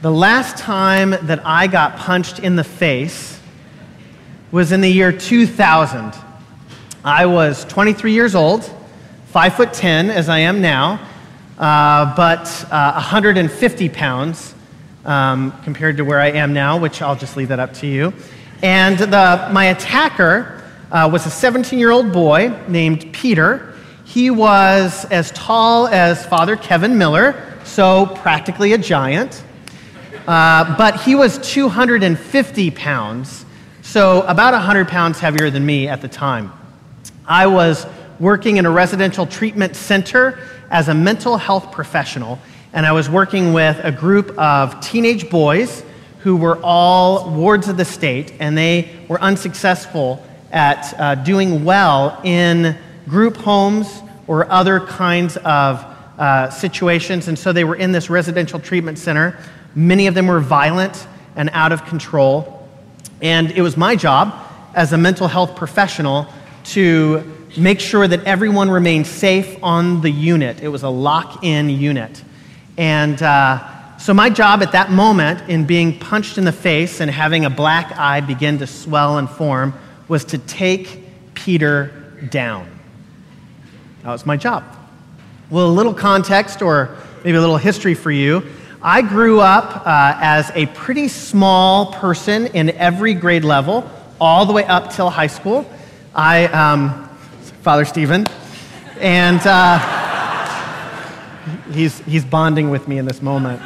The last time that I got punched in the face was in the year 2000. I was 23 years old, 5 foot 10 as I am now, uh, but uh, 150 pounds um, compared to where I am now, which I'll just leave that up to you. And the, my attacker uh, was a 17 year old boy named Peter. He was as tall as Father Kevin Miller, so practically a giant. Uh, but he was 250 pounds, so about 100 pounds heavier than me at the time. I was working in a residential treatment center as a mental health professional, and I was working with a group of teenage boys who were all wards of the state, and they were unsuccessful at uh, doing well in group homes or other kinds of uh, situations, and so they were in this residential treatment center Many of them were violent and out of control. And it was my job as a mental health professional to make sure that everyone remained safe on the unit. It was a lock in unit. And uh, so, my job at that moment, in being punched in the face and having a black eye begin to swell and form, was to take Peter down. That was my job. Well, a little context or maybe a little history for you. I grew up uh, as a pretty small person in every grade level, all the way up till high school. I, um, Father Stephen, and uh, he's, he's bonding with me in this moment.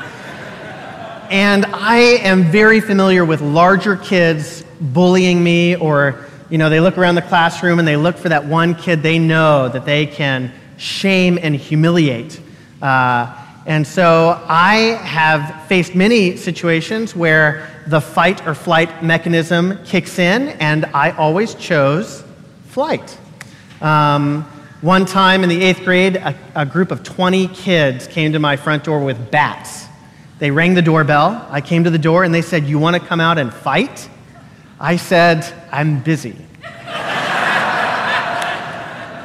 And I am very familiar with larger kids bullying me, or, you know, they look around the classroom and they look for that one kid they know that they can shame and humiliate. Uh, and so I have faced many situations where the fight or flight mechanism kicks in, and I always chose flight. Um, one time in the eighth grade, a, a, group of 20 kids came to my front door with bats. They rang the doorbell. I came to the door and they said, You want to come out and fight? I said, I'm busy.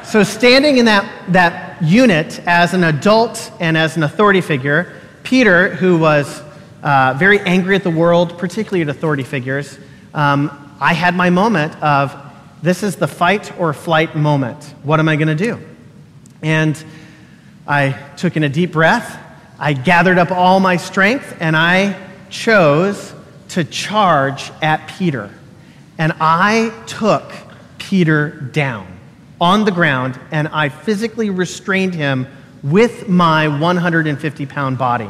so, standing in that, that unit as an adult and as an authority figure, Peter, who was uh, very angry at the world, particularly at authority figures, um, I had my moment of this is the fight or flight moment. What am I going to do? And I took in a deep breath. I gathered up all my strength and I chose to charge at Peter. And I took Peter down on the ground, and I physically restrained him with my 150 pound body.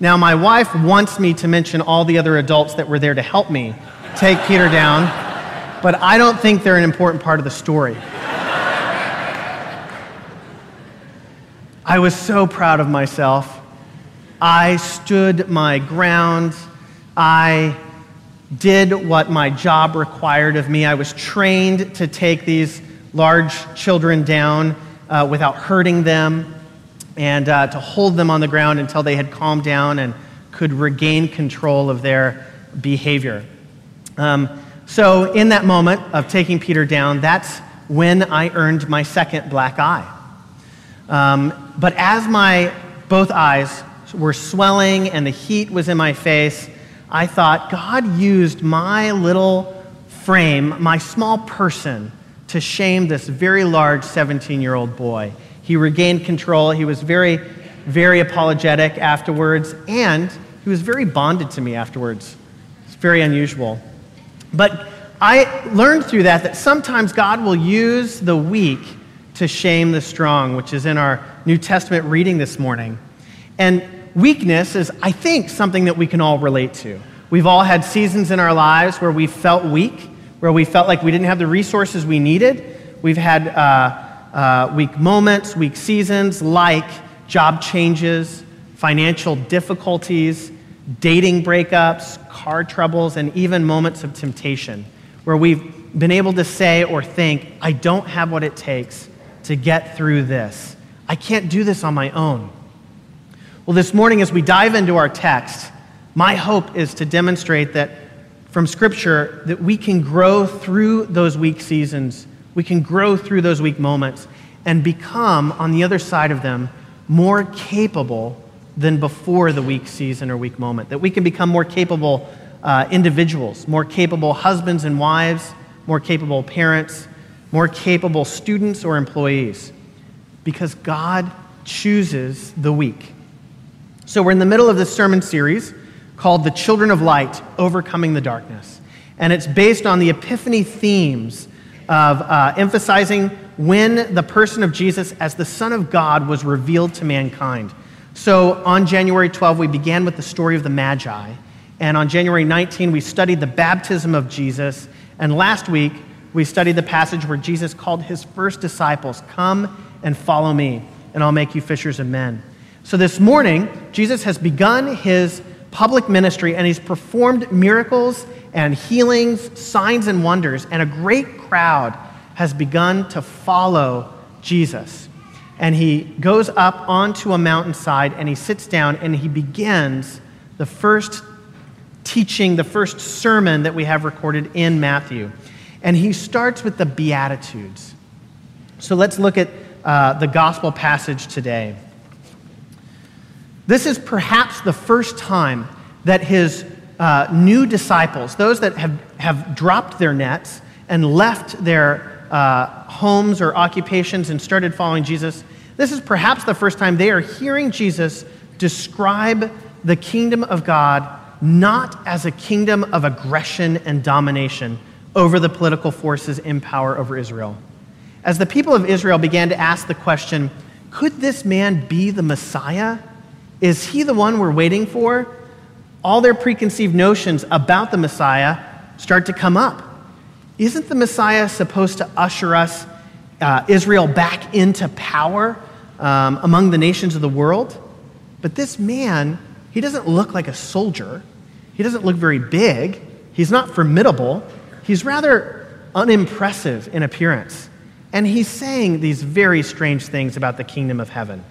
Now, my wife wants me to mention all the other adults that were there to help me take Peter down, but I don't think they're an important part of the story. I was so proud of myself. I stood my ground. I did what my job required of me. I was trained to take these large children down uh, without hurting them and uh, to hold them on the ground until they had calmed down and could regain control of their behavior. Um, so, in that moment of taking Peter down, that's when I earned my second black eye. Um, but as my both eyes were swelling and the heat was in my face, I thought God used my little frame, my small person, to shame this very large 17 year old boy. He regained control. He was very, very apologetic afterwards, and he was very bonded to me afterwards. It's very unusual. But I learned through that that sometimes God will use the weak to shame the strong, which is in our New Testament reading this morning. And weakness is, I think, something that we can all relate to. We've all had seasons in our lives where we felt weak where we felt like we didn't have the resources we needed. We've had uh, uh, weak moments, weak seasons, like job changes, financial difficulties, dating breakups, car troubles, and even moments of temptation, where we've been able to say or think, I don't have what it takes to get through this. I can't do this on my own. Well, this morning, as we dive into our text, my hope is to demonstrate that from Scripture that we can grow through those weak seasons, we can grow through those weak moments, and become, on the other side of them, more capable than before the weak season or weak moment, that we can become more capable uh, individuals, more capable husbands and wives, more capable parents, more capable students or employees, because God chooses the weak. So we're in the middle of this sermon series called The Children of Light Overcoming the Darkness. And it's based on the Epiphany themes of uh, emphasizing when the person of Jesus as the Son of God was revealed to mankind. So on January 12, we began with the story of the Magi. And on January 19, we studied the baptism of Jesus. And last week, we studied the passage where Jesus called his first disciples, Come and follow me, and I'll make you fishers of men. So this morning, Jesus has begun his public ministry and he's performed miracles and healings, signs and wonders, and a great crowd has begun to follow Jesus. And he goes up onto a mountainside and he sits down and he begins the first teaching, the first sermon that we have recorded in Matthew. And he starts with the Beatitudes. So let's look at uh, the gospel passage today. This is perhaps the first time that his uh, new disciples, those that have, have dropped their nets and left their uh, homes or occupations and started following Jesus, this is perhaps the first time they are hearing Jesus describe the kingdom of God not as a kingdom of aggression and domination over the political forces in power over Israel. As the people of Israel began to ask the question, could this man be the Messiah? Is he the one we're waiting for? all their preconceived notions about the Messiah start to come up. Isn't the Messiah supposed to usher us, uh, Israel, back into power um, among the nations of the world? But this man, he doesn't look like a soldier. He doesn't look very big. He's not formidable. He's rather unimpressive in appearance. And he's saying these very strange things about the kingdom of heaven.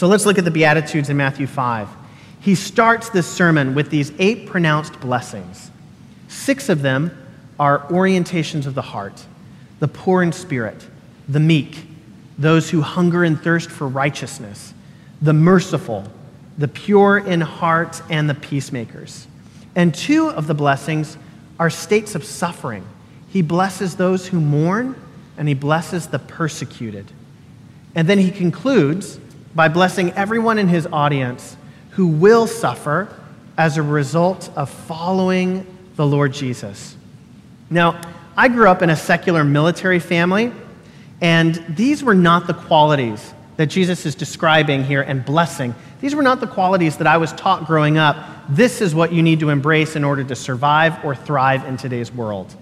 So let's look at the Beatitudes in Matthew 5 he starts this sermon with these eight pronounced blessings. Six of them are orientations of the heart the poor in spirit, the meek, those who hunger and thirst for righteousness, the merciful, the pure in heart, and the peacemakers. And two of the blessings are states of suffering. He blesses those who mourn, and he blesses the persecuted. And then he concludes by blessing everyone in his audience who will suffer as a result of following the Lord Jesus. Now, I grew up in a secular military family, and these were not the qualities that Jesus is describing here and blessing. These were not the qualities that I was taught growing up. This is what you need to embrace in order to survive or thrive in today's world.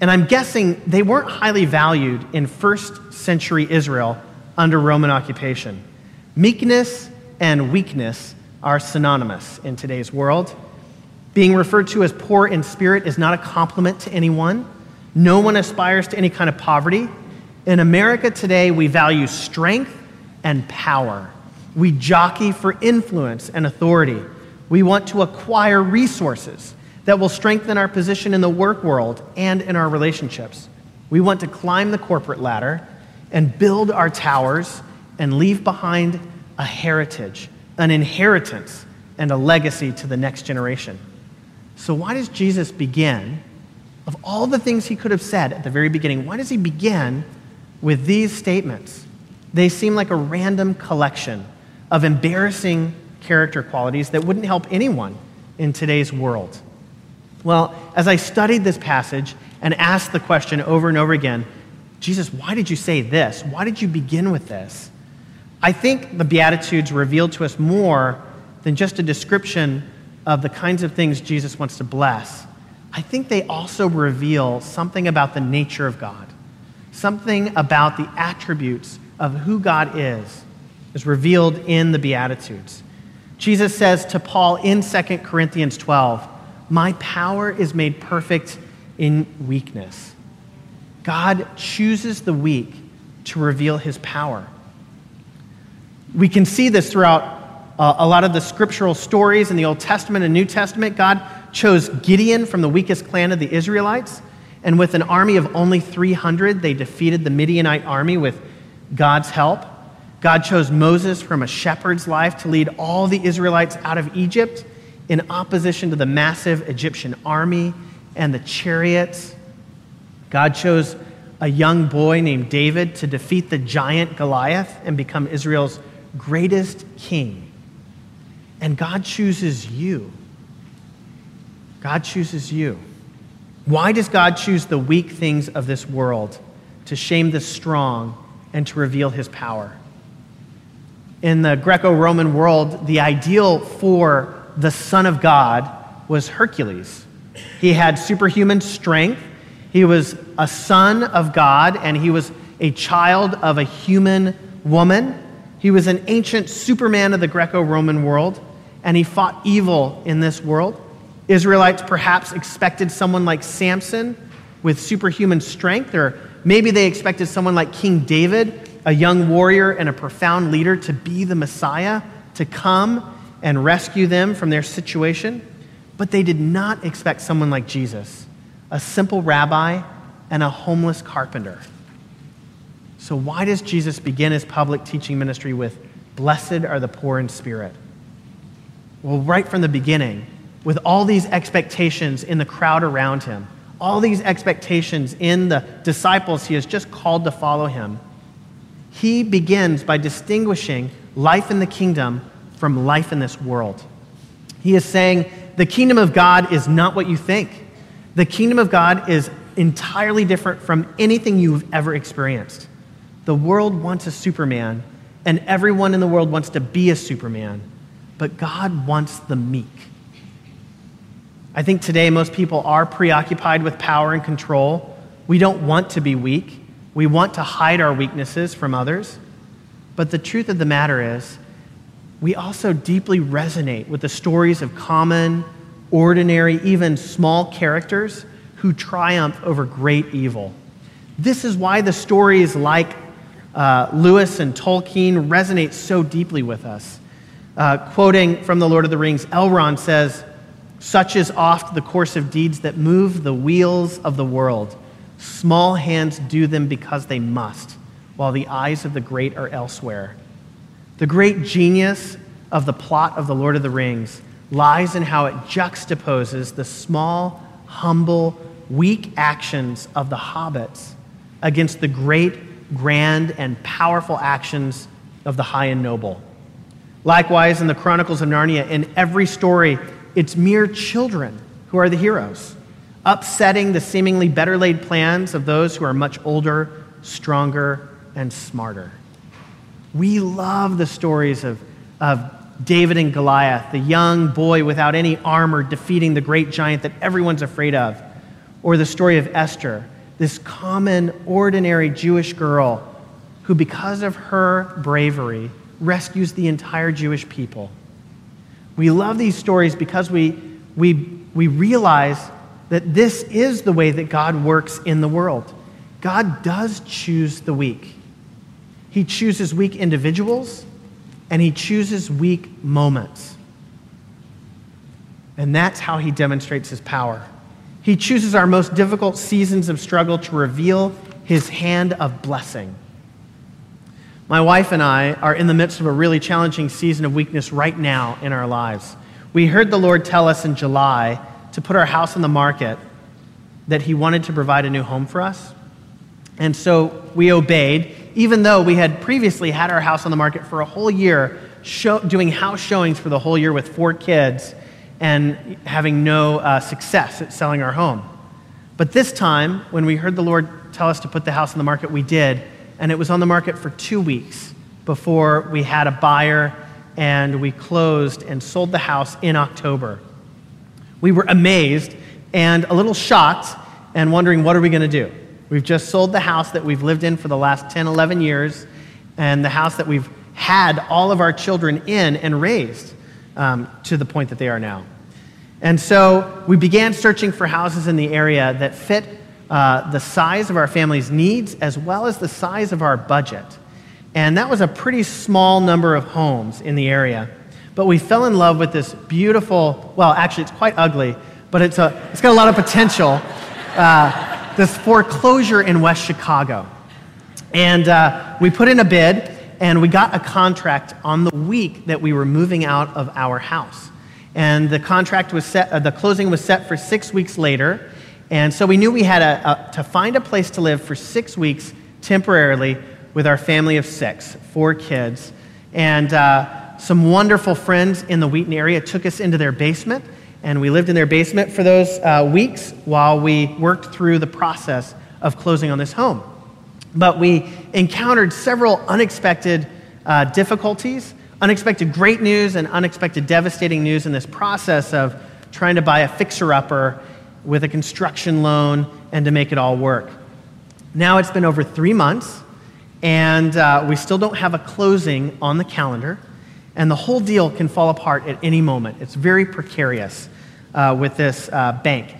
And I'm guessing they weren't highly valued in first century Israel under Roman occupation. Meekness and weakness are synonymous in today's world. Being referred to as poor in spirit is not a compliment to anyone. No one aspires to any kind of poverty. In America today, we value strength and power. We jockey for influence and authority. We want to acquire resources that will strengthen our position in the work world and in our relationships. We want to climb the corporate ladder and build our towers and leave behind a heritage an inheritance and a legacy to the next generation. So, why does Jesus begin, of all the things he could have said at the very beginning, why does he begin with these statements? They seem like a random collection of embarrassing character qualities that wouldn't help anyone in today's world. Well, as I studied this passage and asked the question over and over again, Jesus, why did you say this? Why did you begin with this? I think the Beatitudes reveal to us more than just a description of the kinds of things Jesus wants to bless. I think they also reveal something about the nature of God, something about the attributes of who God is, is revealed in the Beatitudes. Jesus says to Paul in 2 Corinthians 12, My power is made perfect in weakness. God chooses the weak to reveal his power. We can see this throughout uh, a lot of the scriptural stories in the Old Testament and New Testament. God chose Gideon from the weakest clan of the Israelites, and with an army of only 300, they defeated the Midianite army with God's help. God chose Moses from a shepherd's life to lead all the Israelites out of Egypt in opposition to the massive Egyptian army and the chariots. God chose a young boy named David to defeat the giant Goliath and become Israel's greatest king. And God chooses you. God chooses you. Why does God choose the weak things of this world to shame the strong and to reveal his power? In the Greco Roman world, the ideal for the Son of God was Hercules. He had superhuman strength, he was a son of God, and he was a child of a human woman. He was an ancient Superman of the Greco Roman world, and he fought evil in this world. Israelites perhaps expected someone like Samson with superhuman strength, or maybe they expected someone like King David, a young warrior and a profound leader, to be the Messiah, to come and rescue them from their situation. But they did not expect someone like Jesus, a simple rabbi and a homeless carpenter. So, why does Jesus begin his public teaching ministry with, Blessed are the poor in spirit? Well, right from the beginning, with all these expectations in the crowd around him, all these expectations in the disciples he has just called to follow him, he begins by distinguishing life in the kingdom from life in this world. He is saying, the kingdom of God is not what you think. The kingdom of God is entirely different from anything you've ever experienced. The world wants a Superman, and everyone in the world wants to be a Superman, but God wants the meek. I think today most people are preoccupied with power and control. We don't want to be weak. We want to hide our weaknesses from others. But the truth of the matter is, we also deeply resonate with the stories of common, ordinary, even small characters who triumph over great evil. This is why the stories like uh, Lewis and Tolkien resonate so deeply with us. Uh, quoting from The Lord of the Rings, Elrond says, such is oft the course of deeds that move the wheels of the world. Small hands do them because they must, while the eyes of the great are elsewhere. The great genius of the plot of The Lord of the Rings lies in how it juxtaposes the small, humble, weak actions of the hobbits against the great, grand, and powerful actions of the high and noble. Likewise, in the Chronicles of Narnia, in every story, it's mere children who are the heroes, upsetting the seemingly better laid plans of those who are much older, stronger, and smarter. We love the stories of, of David and Goliath, the young boy without any armor defeating the great giant that everyone's afraid of, or the story of Esther, this common, ordinary Jewish girl who, because of her bravery, rescues the entire Jewish people. We love these stories because we, we, we realize that this is the way that God works in the world. God does choose the weak. He chooses weak individuals and he chooses weak moments. And that's how he demonstrates his power. He chooses our most difficult seasons of struggle to reveal his hand of blessing. My wife and I are in the midst of a really challenging season of weakness right now in our lives. We heard the Lord tell us in July to put our house on the market, that He wanted to provide a new home for us. And so we obeyed, even though we had previously had our house on the market for a whole year, show, doing house showings for the whole year with four kids and having no uh, success at selling our home. But this time, when we heard the Lord tell us to put the house on the market, we did and it was on the market for two weeks before we had a buyer and we closed and sold the house in October. We were amazed and a little shocked and wondering what are we going to do? We've just sold the house that we've lived in for the last 10, 11 years and the house that we've had all of our children in and raised um, to the point that they are now. And so we began searching for houses in the area that fit uh, the size of our family's needs as well as the size of our budget. And that was a pretty small number of homes in the area. But we fell in love with this beautiful, well, actually, it's quite ugly, but it's, a, it's got a lot of potential. Uh, this foreclosure in West Chicago. And uh, we put in a bid, and we got a contract on the week that we were moving out of our house. And the contract was set, uh, the closing was set for six weeks later. And so we knew we had a, a, to find a place to live for six weeks temporarily with our family of six, four kids. And uh, some wonderful friends in the Wheaton area took us into their basement. And we lived in their basement for those uh, weeks while we worked through the process of closing on this home. But we encountered several unexpected uh, difficulties, unexpected great news, and unexpected devastating news in this process of trying to buy a fixer upper with a construction loan and to make it all work. Now it's been over three months, and uh, we still don't have a closing on the calendar, and the whole deal can fall apart at any moment. It's very precarious uh, with this uh, bank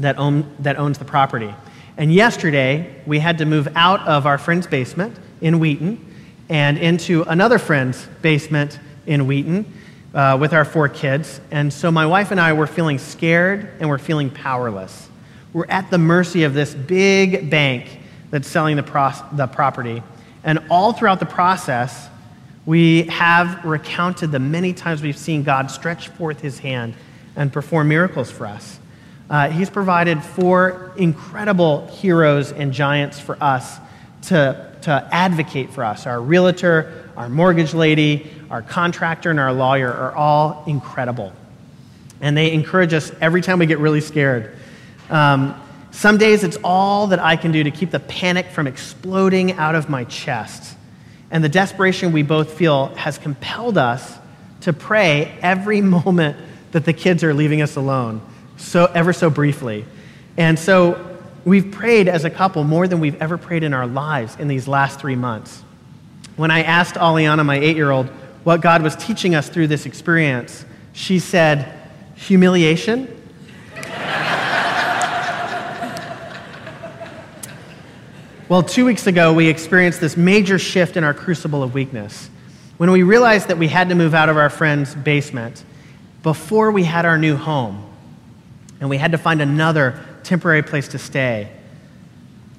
that, own, that owns the property. And yesterday, we had to move out of our friend's basement in Wheaton and into another friend's basement in Wheaton uh, with our four kids. And so my wife and I were feeling scared and we're feeling powerless. We're at the mercy of this big bank that's selling the, pro- the property. And all throughout the process, we have recounted the many times we've seen God stretch forth his hand and perform miracles for us. Uh, he's provided four incredible heroes and giants for us to, to advocate for us. Our realtor, our mortgage lady, our contractor, and our lawyer are all incredible. And they encourage us every time we get really scared. Um, some days it's all that I can do to keep the panic from exploding out of my chest. And the desperation we both feel has compelled us to pray every moment that the kids are leaving us alone, so ever so briefly. And so we've prayed as a couple more than we've ever prayed in our lives in these last three months. When I asked Aliana, my eight year old, what God was teaching us through this experience, she said, humiliation. well, two weeks ago, we experienced this major shift in our crucible of weakness. When we realized that we had to move out of our friend's basement before we had our new home, and we had to find another temporary place to stay.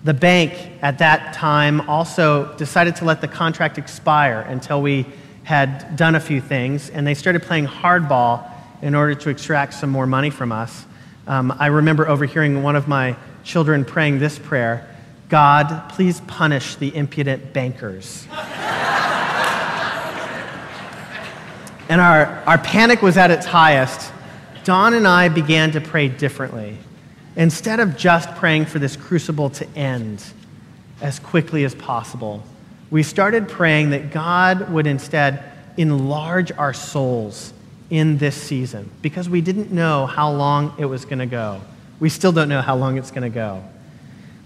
The bank at that time also decided to let the contract expire until we had done a few things, and they started playing hardball in order to extract some more money from us. Um, I remember overhearing one of my children praying this prayer God, please punish the impudent bankers. and our, our panic was at its highest. Dawn and I began to pray differently. Instead of just praying for this crucible to end as quickly as possible, we started praying that God would instead enlarge our souls in this season because we didn't know how long it was going to go. We still don't know how long it's going to go.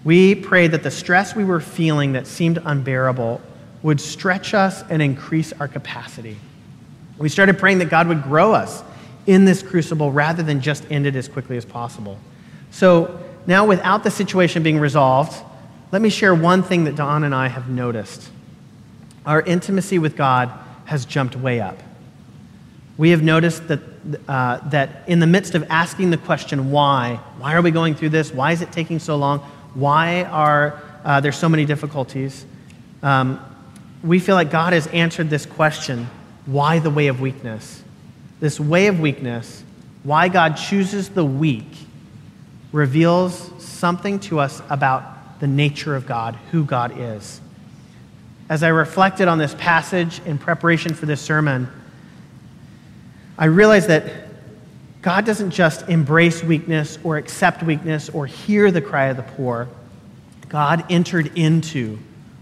We prayed that the stress we were feeling that seemed unbearable would stretch us and increase our capacity. We started praying that God would grow us in this crucible rather than just end it as quickly as possible. So now, without the situation being resolved, let me share one thing that Dawn and I have noticed. Our intimacy with God has jumped way up. We have noticed that, uh, that in the midst of asking the question, why? Why are we going through this? Why is it taking so long? Why are uh, there so many difficulties? Um, we feel like God has answered this question why the way of weakness? This way of weakness, why God chooses the weak reveals something to us about the nature of God, who God is. As I reflected on this passage in preparation for this sermon, I realized that God doesn't just embrace weakness or accept weakness or hear the cry of the poor. God entered into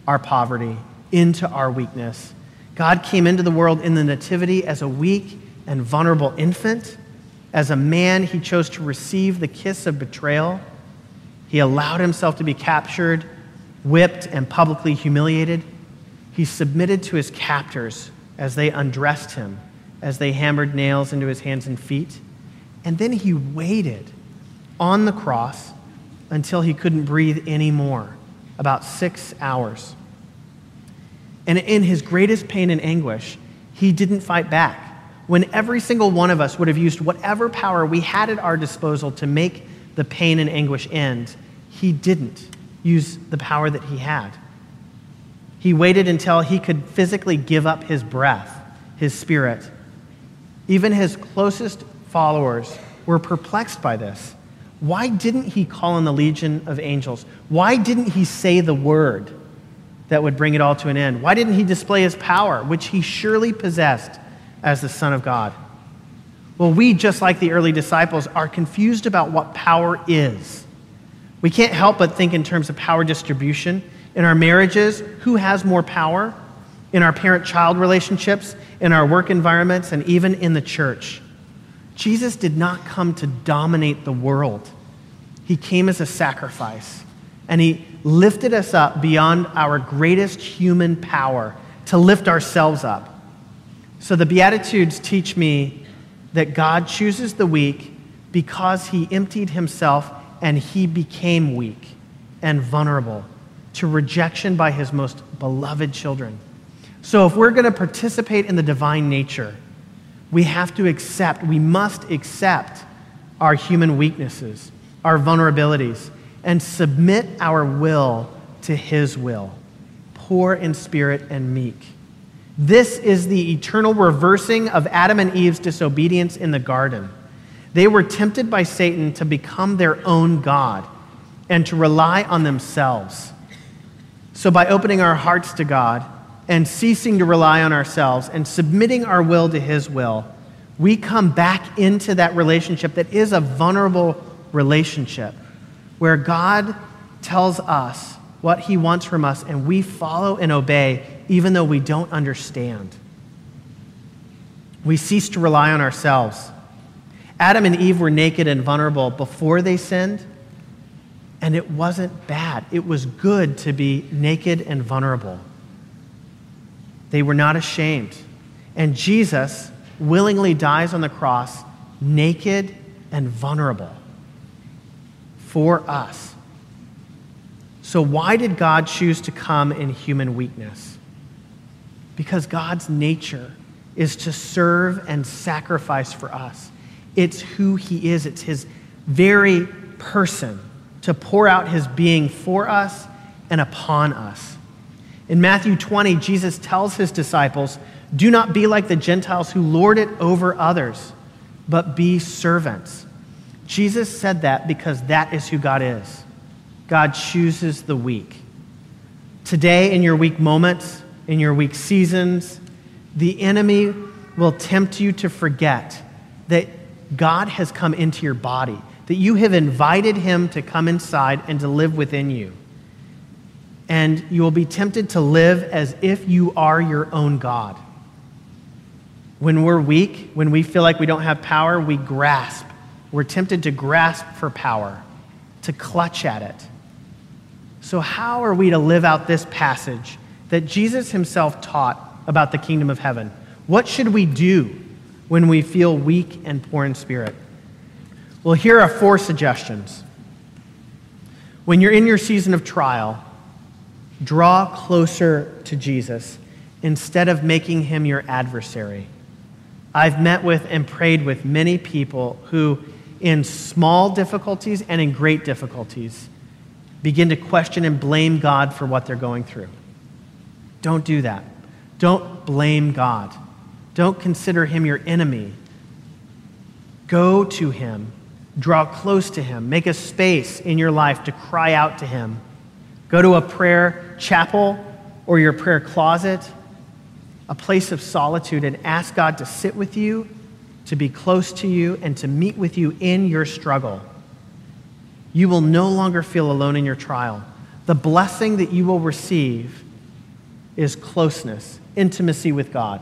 our poverty, into our weakness. God came into the world in the Nativity as a weak and vulnerable infant as a man, he chose to receive the kiss of betrayal. He allowed himself to be captured, whipped, and publicly humiliated. He submitted to his captors as they undressed him, as they hammered nails into his hands and feet. And then he waited on the cross until he couldn't breathe anymore, about six hours. And in his greatest pain and anguish, he didn't fight back when every single one of us would have used whatever power we had at our disposal to make the pain and anguish end, he didn't use the power that he had. He waited until he could physically give up his breath, his spirit. Even his closest followers were perplexed by this. Why didn't he call in the legion of angels? Why didn't he say the word that would bring it all to an end? Why didn't he display his power, which he surely possessed as the Son of God? Well, we, just like the early disciples, are confused about what power is. We can't help but think in terms of power distribution. In our marriages, who has more power? In our parent child relationships, in our work environments, and even in the church. Jesus did not come to dominate the world, He came as a sacrifice. And He lifted us up beyond our greatest human power to lift ourselves up. So the Beatitudes teach me that God chooses the weak because he emptied himself and he became weak and vulnerable to rejection by his most beloved children. So, if we're going to participate in the divine nature, we have to accept, we must accept our human weaknesses, our vulnerabilities, and submit our will to his will, poor in spirit and meek. This is the eternal reversing of Adam and Eve's disobedience in the garden. They were tempted by Satan to become their own God and to rely on themselves. So, by opening our hearts to God and ceasing to rely on ourselves and submitting our will to His will, we come back into that relationship that is a vulnerable relationship where God tells us what He wants from us and we follow and obey even though we don't understand. We cease to rely on ourselves. Adam and Eve were naked and vulnerable before they sinned, and it wasn't bad. It was good to be naked and vulnerable. They were not ashamed. And Jesus willingly dies on the cross naked and vulnerable for us. So, why did God choose to come in human weakness? Because God's nature is to serve and sacrifice for us. It's who He is, it's His very person to pour out His being for us and upon us. In Matthew 20, Jesus tells His disciples, Do not be like the Gentiles who lord it over others, but be servants. Jesus said that because that is who God is. God chooses the weak. Today, in your weak moments, in your weak seasons, the enemy will tempt you to forget that God has come into your body, that you have invited him to come inside and to live within you. And you will be tempted to live as if you are your own God. When we're weak, when we feel like we don't have power, we grasp. We're tempted to grasp for power, to clutch at it. So, how are we to live out this passage that Jesus himself taught about the kingdom of heaven. What should we do when we feel weak and poor in spirit? Well, here are four suggestions. When you're in your season of trial, draw closer to Jesus instead of making him your adversary. I've met with and prayed with many people who, in small difficulties and in great difficulties, begin to question and blame God for what they're going through. Don't do that. Don't blame God. Don't consider him your enemy. Go to him. Draw close to him. Make a space in your life to cry out to him. Go to a prayer chapel or your prayer closet, a place of solitude, and ask God to sit with you, to be close to you, and to meet with you in your struggle. You will no longer feel alone in your trial. The blessing that you will receive is closeness, intimacy with God.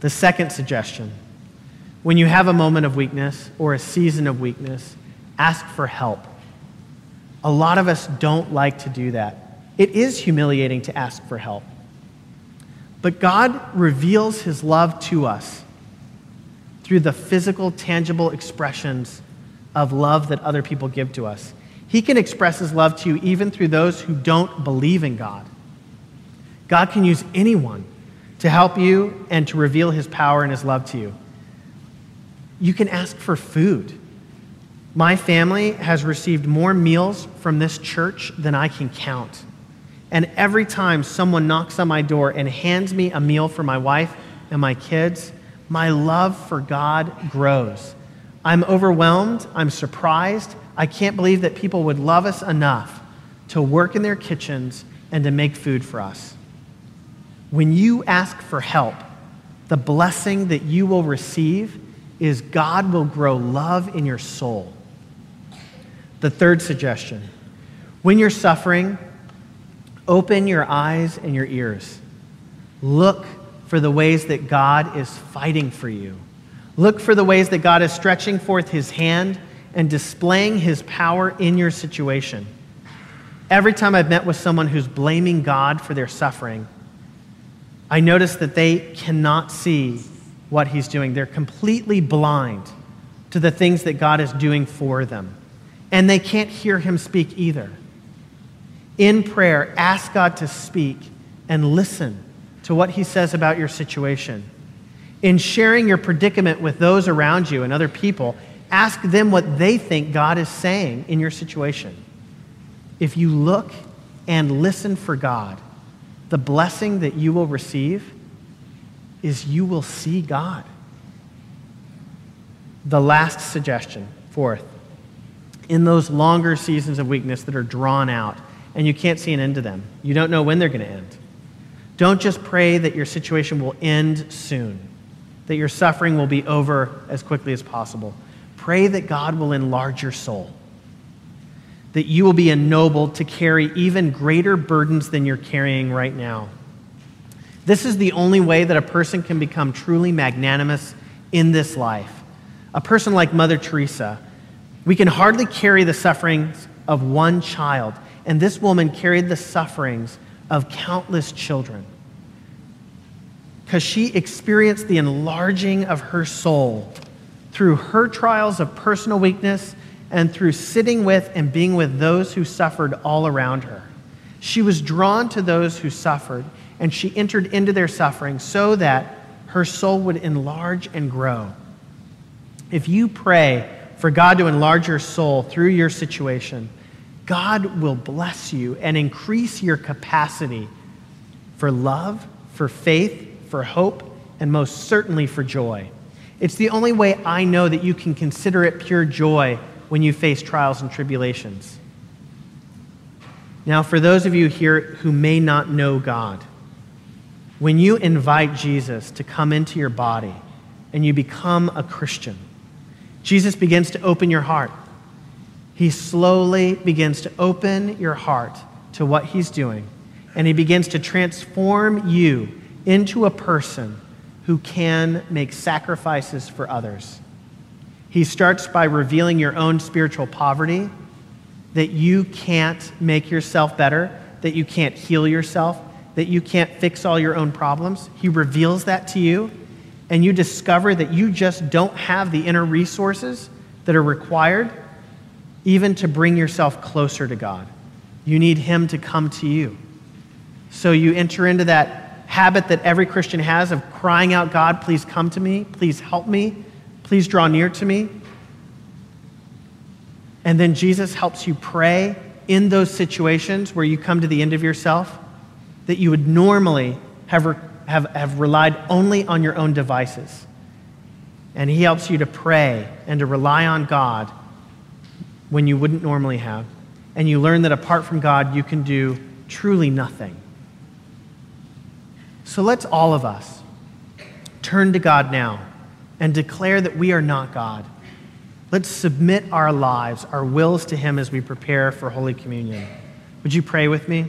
The second suggestion when you have a moment of weakness or a season of weakness, ask for help. A lot of us don't like to do that. It is humiliating to ask for help. But God reveals his love to us through the physical, tangible expressions of love that other people give to us. He can express his love to you even through those who don't believe in God. God can use anyone to help you and to reveal his power and his love to you. You can ask for food. My family has received more meals from this church than I can count. And every time someone knocks on my door and hands me a meal for my wife and my kids, my love for God grows. I'm overwhelmed. I'm surprised. I can't believe that people would love us enough to work in their kitchens and to make food for us. When you ask for help, the blessing that you will receive is God will grow love in your soul. The third suggestion when you're suffering, open your eyes and your ears. Look for the ways that God is fighting for you. Look for the ways that God is stretching forth his hand and displaying his power in your situation. Every time I've met with someone who's blaming God for their suffering, I notice that they cannot see what he's doing. They're completely blind to the things that God is doing for them. And they can't hear him speak either. In prayer, ask God to speak and listen to what he says about your situation. In sharing your predicament with those around you and other people, ask them what they think God is saying in your situation. If you look and listen for God, the blessing that you will receive is you will see God. The last suggestion, fourth, in those longer seasons of weakness that are drawn out and you can't see an end to them, you don't know when they're going to end. Don't just pray that your situation will end soon, that your suffering will be over as quickly as possible. Pray that God will enlarge your soul that you will be ennobled to carry even greater burdens than you're carrying right now. This is the only way that a person can become truly magnanimous in this life. A person like Mother Teresa, we can hardly carry the sufferings of one child, and this woman carried the sufferings of countless children because she experienced the enlarging of her soul through her trials of personal weakness and through sitting with and being with those who suffered all around her. She was drawn to those who suffered, and she entered into their suffering so that her soul would enlarge and grow. If you pray for God to enlarge your soul through your situation, God will bless you and increase your capacity for love, for faith, for hope, and most certainly for joy. It's the only way I know that you can consider it pure joy when you face trials and tribulations. Now, for those of you here who may not know God, when you invite Jesus to come into your body and you become a Christian, Jesus begins to open your heart. He slowly begins to open your heart to what he's doing, and he begins to transform you into a person who can make sacrifices for others. He starts by revealing your own spiritual poverty, that you can't make yourself better, that you can't heal yourself, that you can't fix all your own problems. He reveals that to you, and you discover that you just don't have the inner resources that are required even to bring yourself closer to God. You need Him to come to you. So you enter into that habit that every Christian has of crying out, God, please come to me, please help me, Please draw near to me. And then Jesus helps you pray in those situations where you come to the end of yourself that you would normally have, have, have relied only on your own devices. And He helps you to pray and to rely on God when you wouldn't normally have. And you learn that apart from God, you can do truly nothing. So let's all of us turn to God now and declare that we are not God. Let's submit our lives, our wills to Him as we prepare for Holy Communion. Would you pray with me?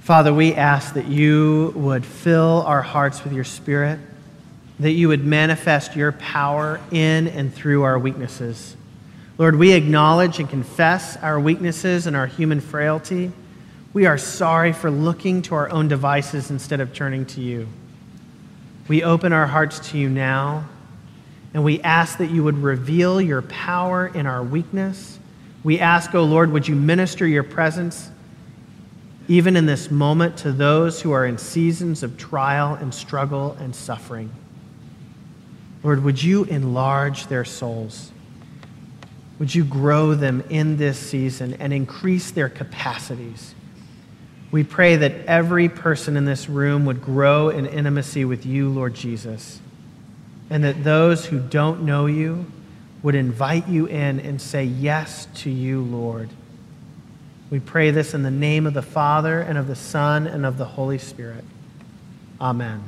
Father, we ask that you would fill our hearts with your Spirit, that you would manifest your power in and through our weaknesses. Lord, we acknowledge and confess our weaknesses and our human frailty. We are sorry for looking to our own devices instead of turning to you. We open our hearts to you now, and we ask that you would reveal your power in our weakness. We ask, O oh Lord, would you minister your presence even in this moment to those who are in seasons of trial and struggle and suffering. Lord, would you enlarge their souls? Would you grow them in this season and increase their capacities? We pray that every person in this room would grow in intimacy with you, Lord Jesus, and that those who don't know you would invite you in and say yes to you, Lord. We pray this in the name of the Father, and of the Son, and of the Holy Spirit. Amen.